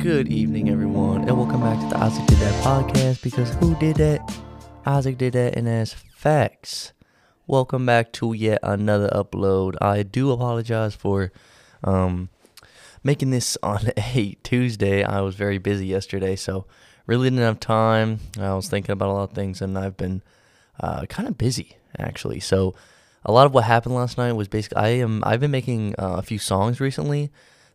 Good evening, everyone, and welcome back to the Isaac Did That podcast. Because who did that? Isaac did that, and as facts. Welcome back to yet another upload. I do apologize for um, making this on a Tuesday. I was very busy yesterday, so really didn't have time. I was thinking about a lot of things, and I've been uh, kind of busy actually. So a lot of what happened last night was basically I am I've been making uh, a few songs recently.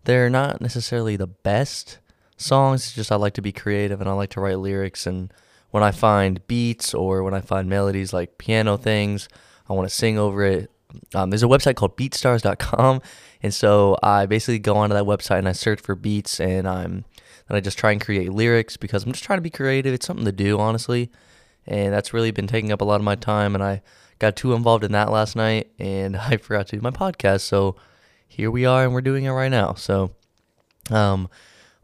They're not necessarily the best songs. It's just I like to be creative and I like to write lyrics. And when I find beats or when I find melodies like piano things, I want to sing over it. Um, there's a website called BeatStars.com, and so I basically go onto that website and I search for beats and I'm and I just try and create lyrics because I'm just trying to be creative. It's something to do, honestly, and that's really been taking up a lot of my time. And I got too involved in that last night, and I forgot to do my podcast. So here we are, and we're doing it right now. So, um,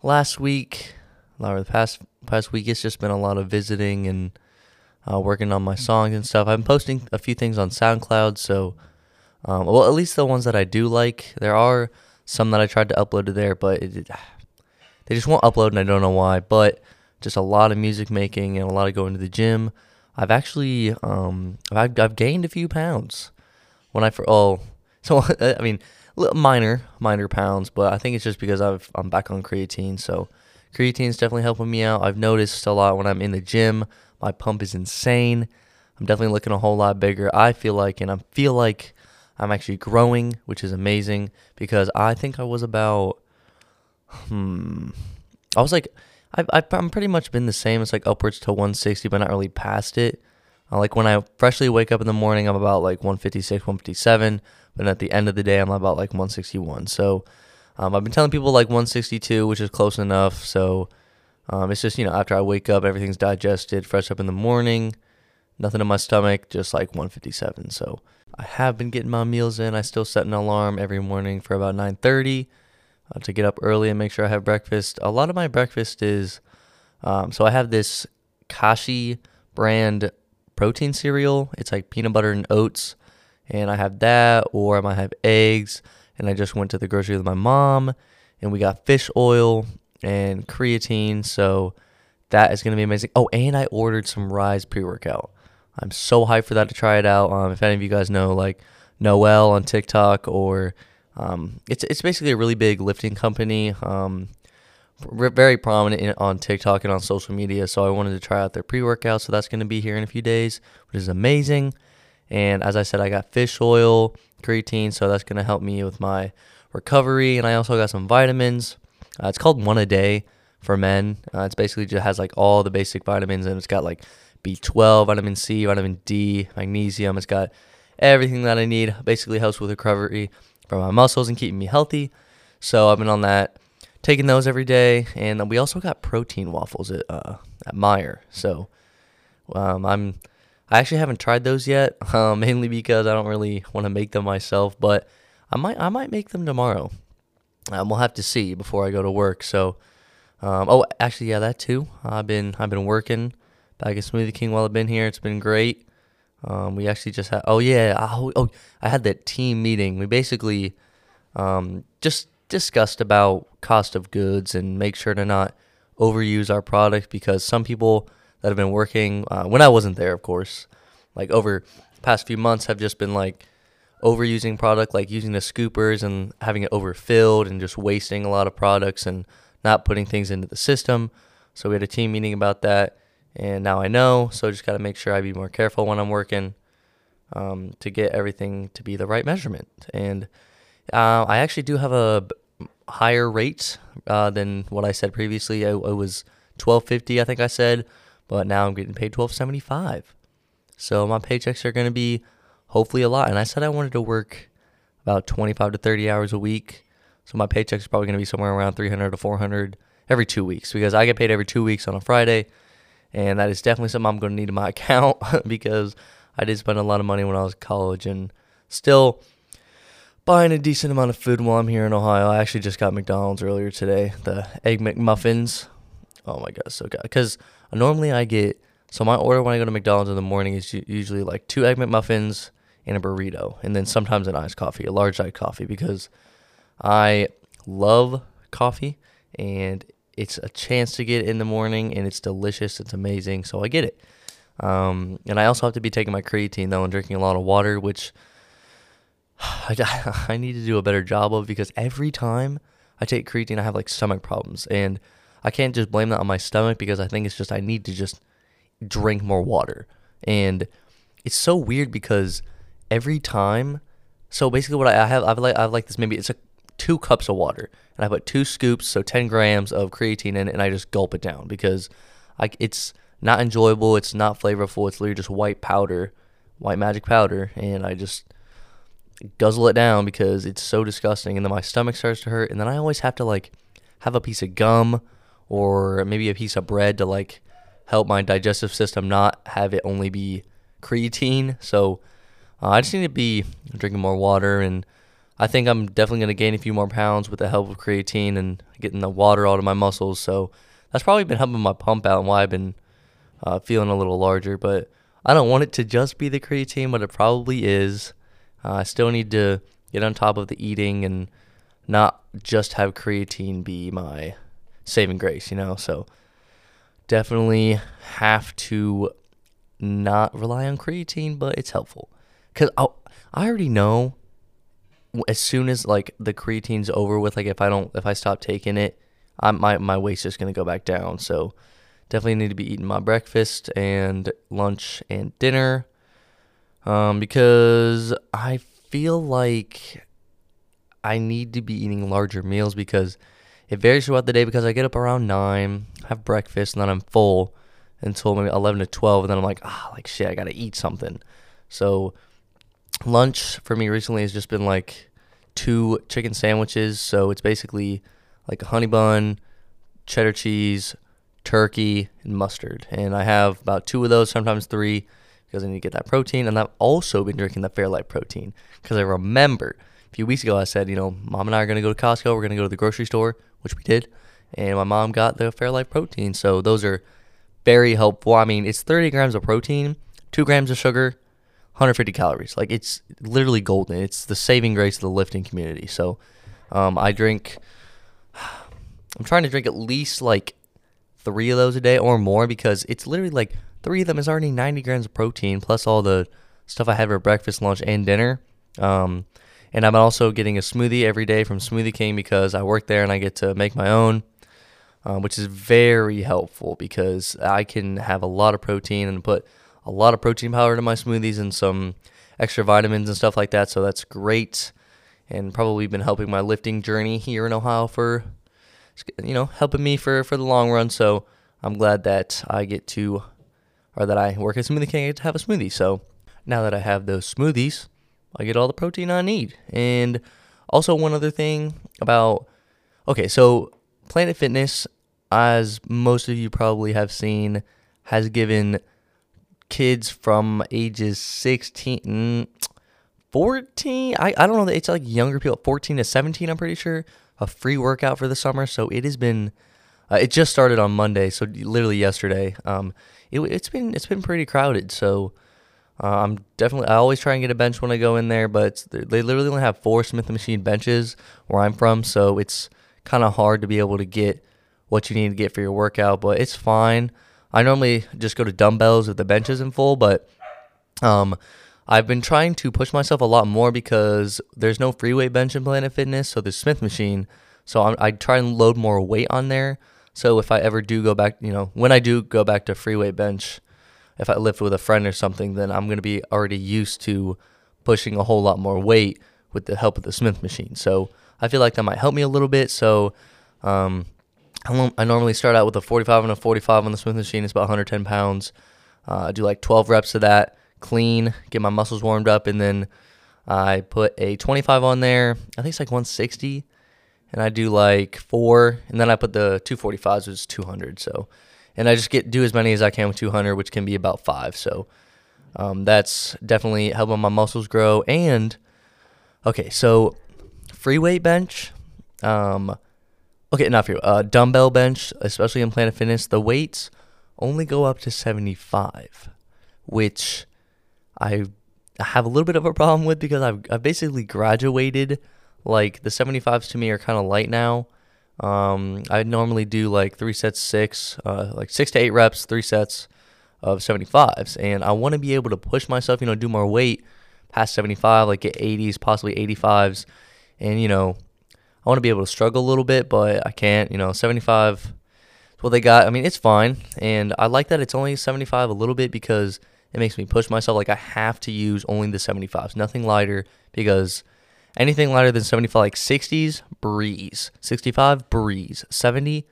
last week, or the past past week, it's just been a lot of visiting and uh, working on my songs and stuff. I'm posting a few things on SoundCloud, so um, well, at least the ones that I do like. There are some that I tried to upload to there, but it, they just won't upload, and I don't know why. But just a lot of music making and a lot of going to the gym. I've actually um I've, I've gained a few pounds when I for oh so I mean minor minor pounds, but I think it's just because I've I'm back on creatine, so creatine is definitely helping me out. I've noticed a lot when I'm in the gym, my pump is insane. I'm definitely looking a whole lot bigger. I feel like, and I feel like I'm actually growing, which is amazing because I think I was about hmm I was like I've, I've I'm pretty much been the same. It's like upwards to 160, but not really past it. Uh, like when I freshly wake up in the morning, I'm about like 156, 157. But at the end of the day, I'm about like 161. So um, I've been telling people like 162, which is close enough. So um, it's just, you know, after I wake up, everything's digested, fresh up in the morning, nothing in my stomach, just like 157. So I have been getting my meals in. I still set an alarm every morning for about 930 uh, to get up early and make sure I have breakfast. A lot of my breakfast is um, so I have this Kashi brand protein cereal. It's like peanut butter and oats, and I have that, or I might have eggs. And I just went to the grocery with my mom, and we got fish oil and creatine. So that is going to be amazing. Oh, and I ordered some Rise pre workout. I'm so hyped for that to try it out. Um, if any of you guys know, like Noel on TikTok or um, it's it's basically a really big lifting company. Um, very prominent in, on TikTok and on social media. So I wanted to try out their pre-workout. So that's going to be here in a few days, which is amazing. And as I said, I got fish oil, creatine, so that's going to help me with my recovery. And I also got some vitamins. Uh, it's called One a Day for men. Uh, it's basically just has like all the basic vitamins, and it's got like B12, vitamin C, vitamin D, magnesium. It's got everything that I need. Basically helps with recovery for my muscles and keeping me healthy. So I've been on that, taking those every day, and we also got protein waffles at uh, at Meijer. So um, I'm I actually haven't tried those yet, um, mainly because I don't really want to make them myself. But I might I might make them tomorrow. Um, we'll have to see before I go to work. So um, oh, actually, yeah, that too. I've been I've been working back at Smoothie King while I've been here. It's been great. Um, we actually just had. Oh yeah. Oh, oh, I had that team meeting. We basically um, just discussed about cost of goods and make sure to not overuse our product because some people that have been working uh, when I wasn't there, of course, like over past few months have just been like overusing product, like using the scoopers and having it overfilled and just wasting a lot of products and not putting things into the system. So we had a team meeting about that and now I know. So just got to make sure I be more careful when I'm working um, to get everything to be the right measurement. And uh, I actually do have a higher rate uh, than what I said previously. It, it was 1250, I think I said, but now I'm getting paid 1275. So my paychecks are going to be hopefully a lot. And I said I wanted to work about 25 to 30 hours a week. So my paychecks are probably going to be somewhere around 300 to 400 every two weeks because I get paid every two weeks on a Friday and that is definitely something I'm going to need in my account because I did spend a lot of money when I was college and still buying a decent amount of food while I'm here in Ohio. I actually just got McDonald's earlier today, the egg McMuffins. Oh my god, so good. Because normally I get so my order when I go to McDonald's in the morning is usually like two egg McMuffins and a burrito, and then sometimes an iced coffee, a large iced coffee, because I love coffee and it's a chance to get it in the morning and it's delicious. It's amazing. So I get it. Um, and I also have to be taking my creatine though and drinking a lot of water, which I, I need to do a better job of because every time I take creatine, I have like stomach problems. And I can't just blame that on my stomach because I think it's just I need to just drink more water. And it's so weird because every time, so basically what I, have, I've like, I've like this maybe it's a two cups of water and I put two scoops, so 10 grams of creatine in it and I just gulp it down because I, it's not enjoyable. It's not flavorful. It's literally just white powder, white magic powder. And I just guzzle it down because it's so disgusting. And then my stomach starts to hurt. And then I always have to like have a piece of gum or maybe a piece of bread to like help my digestive system not have it only be creatine. So uh, I just need to be drinking more water, and I think I'm definitely going to gain a few more pounds with the help of creatine and getting the water out of my muscles. So that's probably been helping my pump out and why I've been uh, feeling a little larger. But I don't want it to just be the creatine, but it probably is. Uh, I still need to get on top of the eating and not just have creatine be my saving grace, you know? So definitely have to not rely on creatine, but it's helpful because I I already know as soon as like the creatine's over with, like if I don't if I stop taking it, I my my weight's just gonna go back down. So definitely need to be eating my breakfast and lunch and dinner, um, because I feel like I need to be eating larger meals because it varies throughout the day because I get up around nine, have breakfast, and then I'm full until maybe 11 to 12 and then i'm like ah like shit i gotta eat something. So lunch for me recently has just been like two chicken sandwiches. So it's basically like a honey bun cheddar cheese turkey and mustard. And i have about two of those sometimes three because i need to get that protein and i've also been drinking the fairlife protein because i remember a few weeks ago i said you know mom and i are going to go to costco we're going to go to the grocery store which we did and my mom got the fairlife protein so those are very helpful. I mean, it's 30 grams of protein, 2 grams of sugar, 150 calories. Like, it's literally golden. It's the saving grace of the lifting community. So, um, I drink, I'm trying to drink at least like three of those a day or more because it's literally like three of them is already 90 grams of protein plus all the stuff I have for breakfast, lunch, and dinner. Um, and I'm also getting a smoothie every day from Smoothie King because I work there and I get to make my own um, which is very helpful because I can have a lot of protein and put a lot of protein powder in my smoothies and some extra vitamins and stuff like that. So that's great, and probably been helping my lifting journey here in Ohio for, you know, helping me for for the long run. So I'm glad that I get to, or that I work at Smoothie King, I get to have a smoothie. So now that I have those smoothies, I get all the protein I need. And also one other thing about, okay, so Planet Fitness, as most of you probably have seen, has given kids from ages 16, mm, 14, I, I don't know, it's like younger people, 14 to 17, I'm pretty sure, a free workout for the summer. So it has been, uh, it just started on Monday, so literally yesterday. Um, it, it's been it's been pretty crowded. So uh, I'm definitely I always try and get a bench when I go in there, but they literally only have four Smith Machine benches where I'm from, so it's kind of hard to be able to get what you need to get for your workout, but it's fine. I normally just go to dumbbells if the bench isn't full, but um, I've been trying to push myself a lot more because there's no free weight bench in Planet Fitness, so the Smith machine. So I'm, I try and load more weight on there. So if I ever do go back, you know, when I do go back to free weight bench, if I lift with a friend or something, then I'm going to be already used to pushing a whole lot more weight with the help of the Smith machine. So I feel like that might help me a little bit. So um, I normally start out with a 45 and a 45 on the Smith machine. It's about 110 pounds. Uh, I do like 12 reps of that clean, get my muscles warmed up, and then I put a 25 on there. I think it's like 160, and I do like four, and then I put the 245s, which is 200. So, and I just get do as many as I can with 200, which can be about five. So, um, that's definitely helping my muscles grow. And okay, so free weight bench. Um, okay, not free. Uh, dumbbell bench, especially in Planet Fitness, the weights only go up to 75, which I have a little bit of a problem with because I've, I've basically graduated. Like the 75s to me are kind of light now. Um, I normally do like three sets, six, uh, like six to eight reps, three sets of 75s. And I want to be able to push myself, you know, do more weight past 75, like get 80s, possibly 85s. And, you know, I want to be able to struggle a little bit, but I can't. You know, 75 is what they got. I mean, it's fine. And I like that it's only 75 a little bit because it makes me push myself. Like, I have to use only the 75s, nothing lighter, because anything lighter than 75, like 60s, breeze. 65, breeze. 70,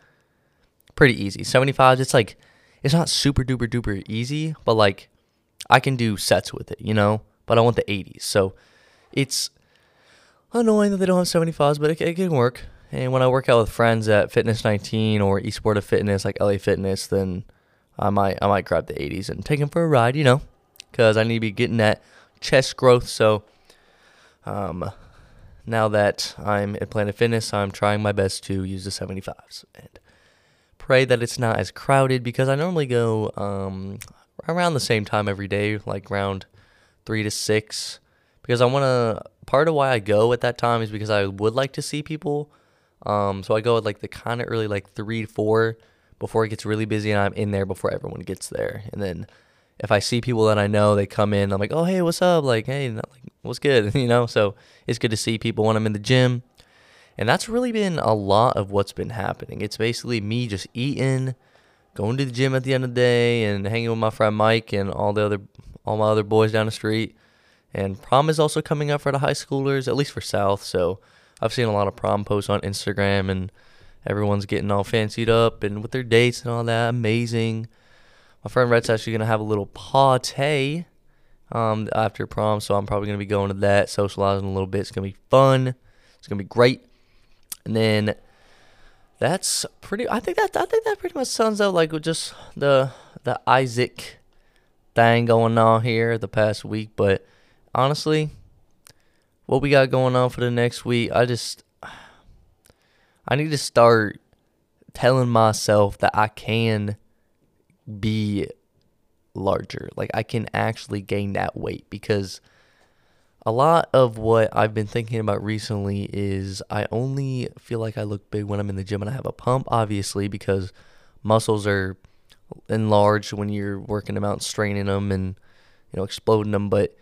pretty easy. 75, it's like, it's not super duper duper easy, but like, I can do sets with it, you know? But I want the 80s. So it's annoying that they don't have 75s, but it, it can work. And when I work out with friends at Fitness 19 or Esporta Fitness, like LA Fitness, then I might I might grab the 80s and take them for a ride, you know, because I need to be getting that chest growth. So, um, now that I'm at Planet Fitness, I'm trying my best to use the 75s and pray that it's not as crowded because I normally go um around the same time every day, like around three to six, because I want to part of why I go at that time is because I would like to see people. Um, so I go at like the kind of early, like three to four, before it gets really busy, and I'm in there before everyone gets there. And then if I see people that I know, they come in. I'm like, oh hey, what's up? Like, hey, what's good? you know. So it's good to see people when I'm in the gym, and that's really been a lot of what's been happening. It's basically me just eating, going to the gym at the end of the day, and hanging with my friend Mike and all the other all my other boys down the street and prom is also coming up for the high schoolers, at least for South. So I've seen a lot of prom posts on Instagram, and everyone's getting all fancied up and with their dates and all that. Amazing. My friend Rhett's actually gonna have a little party um, after prom, so I'm probably gonna be going to that, socializing a little bit. It's gonna be fun. It's gonna be great. And then that's pretty. I think that I think that pretty much sums up like just the the Isaac thing going on here the past week, but honestly, what we got going on for the next week, I just I need to start telling myself that I can be larger. Like I can actually gain that weight because a lot of what I've been thinking about recently is I only feel like I look big when I'm in the gym and I have a pump, obviously, because muscles are enlarged when you're working them out, and straining them, and you know exploding them. But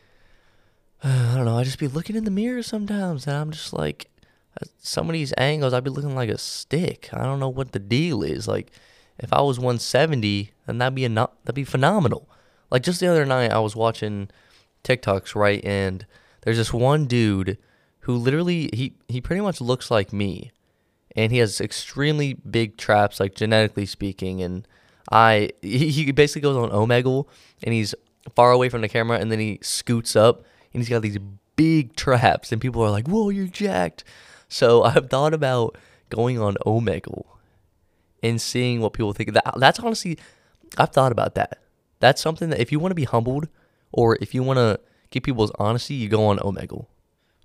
I don't know. I just be looking in the mirror sometimes, and I'm just like, uh, some of these angles, I'd be looking like a stick. I don't know what the deal is. Like, if I was 170, then that'd be a that'd be phenomenal. Like just the other night, I was watching TikToks, right, and there's this one dude who literally he he pretty much looks like me, and he has extremely big traps, like genetically speaking, and I he, he basically goes on Omegle, and he's far away from the camera, and then he scoots up and he's got these big traps, and people are like, "Whoa, you're jacked." So I've thought about going on Omegle and seeing what people think. That that's honestly, I've thought about that. That's something that if you want to be humbled or if you want to get people's honesty, you go on Omegle.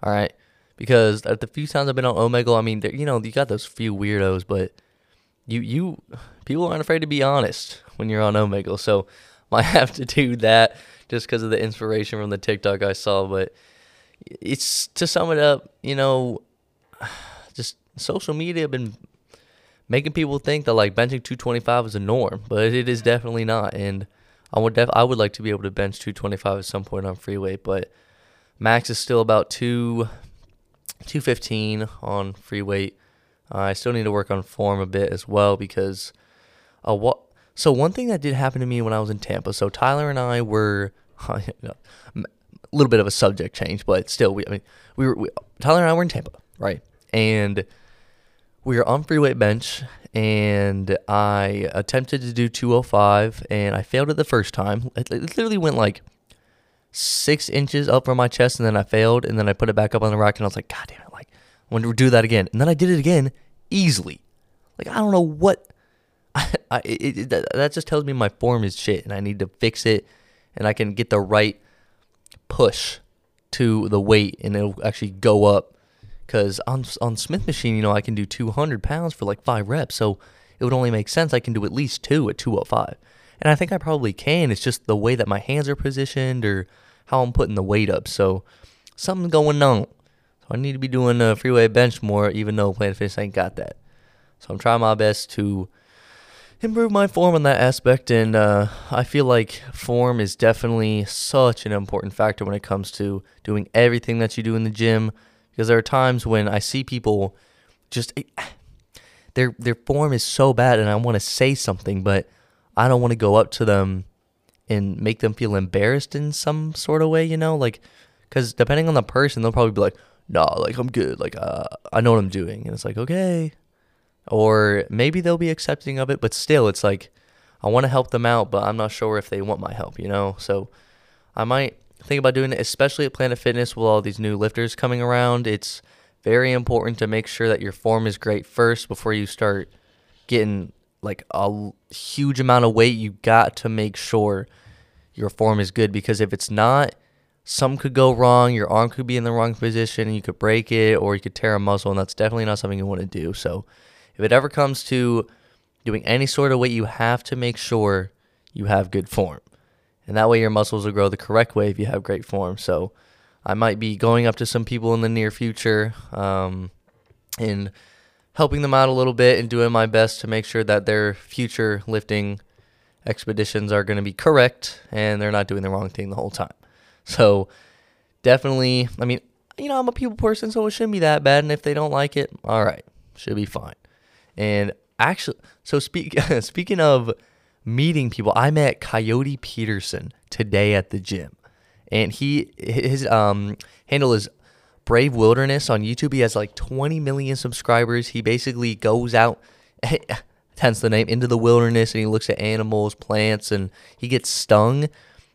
All right, because at the few times I've been on Omegle, I mean, you know, you got those few weirdos, but you you people aren't afraid to be honest when you're on Omegle. So might have to do that just because of the inspiration from the TikTok I saw. But it's to sum it up, you know, just social media been making people think that like benching 225 is a norm, but it is definitely not. And I would def- I would like to be able to bench 225 at some point on free weight, but max is still about two 215 on free weight. Uh, I still need to work on form a bit as well because uh, what so one thing that did happen to me when I was in Tampa. So Tyler and I were a little bit of a subject change, but still, we I mean we were we, Tyler and I were in Tampa, right? And we were on free weight bench, and I attempted to do 205, and I failed it the first time. It, it literally went like six inches up from my chest, and then I failed, and then I put it back up on the rack, and I was like, God damn it! Like I want to do that again, and then I did it again easily. Like I don't know what. I, I it, it, that, that just tells me my form is shit, and I need to fix it and I can get the right push to the weight and it'll actually go up. Because on, on Smith machine, you know, I can do 200 pounds for like five reps. So it would only make sense I can do at least two at 205. And I think I probably can. It's just the way that my hands are positioned or how I'm putting the weight up. So something's going on. So I need to be doing a free weight bench more, even though Planet Fitness ain't got that. So I'm trying my best to improve my form on that aspect, and uh, I feel like form is definitely such an important factor when it comes to doing everything that you do in the gym. Because there are times when I see people just their their form is so bad, and I want to say something, but I don't want to go up to them and make them feel embarrassed in some sort of way, you know, like because depending on the person, they'll probably be like, "Nah, like I'm good, like uh, I know what I'm doing," and it's like, okay, or maybe they'll be accepting of it, but still, it's like I want to help them out, but I'm not sure if they want my help, you know, so I might think about doing it, especially at Planet Fitness with all these new lifters coming around. It's very important to make sure that your form is great first before you start getting like a huge amount of weight. You got to make sure your form is good because if it's not, something could go wrong. Your arm could be in the wrong position and you could break it or you could tear a muscle, and that's definitely not something you want to do. So, if it ever comes to doing any sort of weight, you have to make sure you have good form. And that way, your muscles will grow the correct way if you have great form. So, I might be going up to some people in the near future um, and helping them out a little bit and doing my best to make sure that their future lifting expeditions are going to be correct and they're not doing the wrong thing the whole time. So definitely, I mean, you know, I'm a people person, so it shouldn't be that bad. And if they don't like it, all right, should be fine. And actually, so speak speaking of meeting people, I met Coyote Peterson today at the gym, and he his um handle is Brave Wilderness on YouTube. He has like 20 million subscribers. He basically goes out. hence the name into the wilderness and he looks at animals plants and he gets stung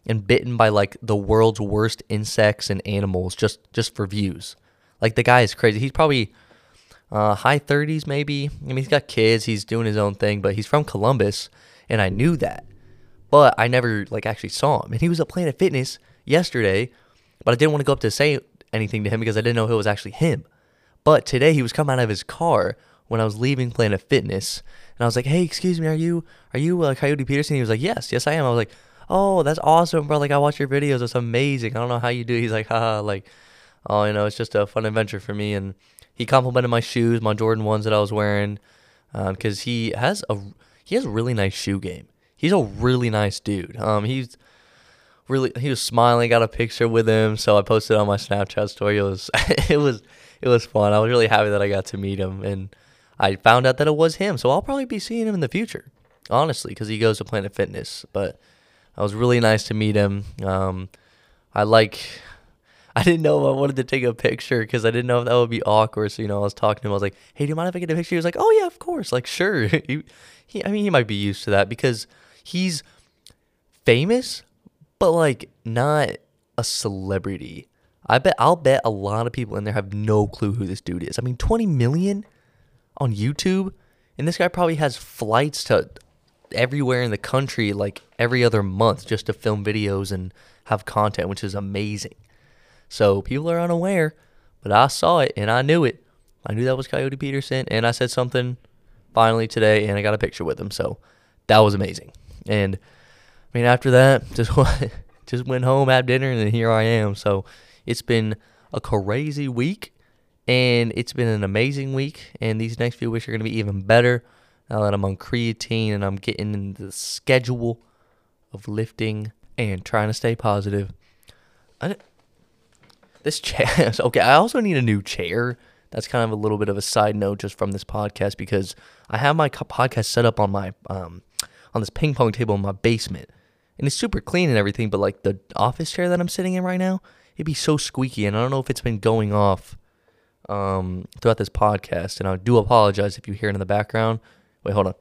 and bitten by like the world's worst insects and animals just just for views. Like the guy is crazy. He's probably uh, high 30s maybe. I mean, he's got kids. He's doing his own thing, but he's from Columbus, and I knew that. But I never like actually saw him. And he was at Planet Fitness yesterday, but I didn't want to go up to say anything to him because I didn't know it was actually him. But today he was coming out of his car when I was leaving Planet Fitness, and I was like, "Hey, excuse me, are you are you uh, Coyote Peterson?" He was like, "Yes, yes, I am." I was like, oh, that's awesome, bro. Like, I watch your videos. It's amazing. I don't know how you do. He's like, haha, like, oh, you know, it's just a fun adventure for me. And he complimented my shoes, my Jordan ones that I was wearing, because um, he has a he has a really nice shoe game. He's a really nice dude. Um, he's really he was smiling. Got a picture with him, so I posted on my Snapchat story. It was it was it was fun. I was really happy that I got to meet him, and I found out that it was him. So I'll probably be seeing him in the future, honestly, because he goes to Planet Fitness. But it was really nice to meet him. Um, I like. I didn't know if I wanted to take a picture because I didn't know if that would be awkward. So you know, I was talking to him. I was like, "Hey, do you mind if I get a picture?" He was like, "Oh yeah, of course." Like, sure. he, he, I mean, he might be used to that because he's famous, but like not a celebrity. I bet I'll bet a lot of people in there have no clue who this dude is. I mean, 20 million on YouTube, and this guy probably has flights to everywhere in the country like every other month just to film videos and have content, which is amazing. So people are unaware, but I saw it and I knew it. I knew that was Coyote Peterson, and I said something finally today, and I got a picture with him. So that was amazing. And I mean, after that, just just went home, had dinner, and then here I am. So it's been a crazy week, and it's been an amazing week. And these next few weeks are going to be even better now that I'm on creatine and I'm getting into the schedule of lifting and trying to stay positive. I, this chair, okay, I also need a new chair. That's kind of a little bit of a side note just from this podcast because I have my podcast set up on my um on this ping pong table in my basement. And it's super clean and everything, but like the office chair that I'm sitting in right now, it'd be so squeaky and I don't know if it's been going off um throughout this podcast and I do apologize if you hear it in the background Wait, hold on.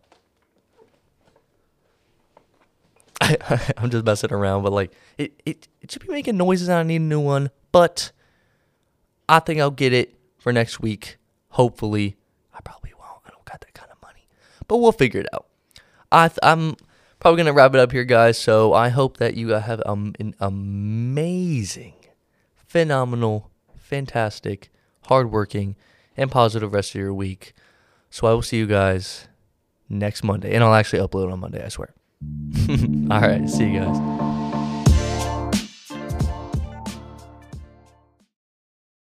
I, am just messing around, but like it, it, it should be making noises and I need a new one. But I think I'll get it for next week. Hopefully. I probably won't. I don't got that kind of money. But we'll figure it out. I th- I'm probably gonna wrap it up here, guys. So I hope that you have um, an amazing, phenomenal, fantastic, hardworking, and positive rest of your week. So I will see you guys next Monday. And I'll actually upload on Monday, I swear. All right. See you guys.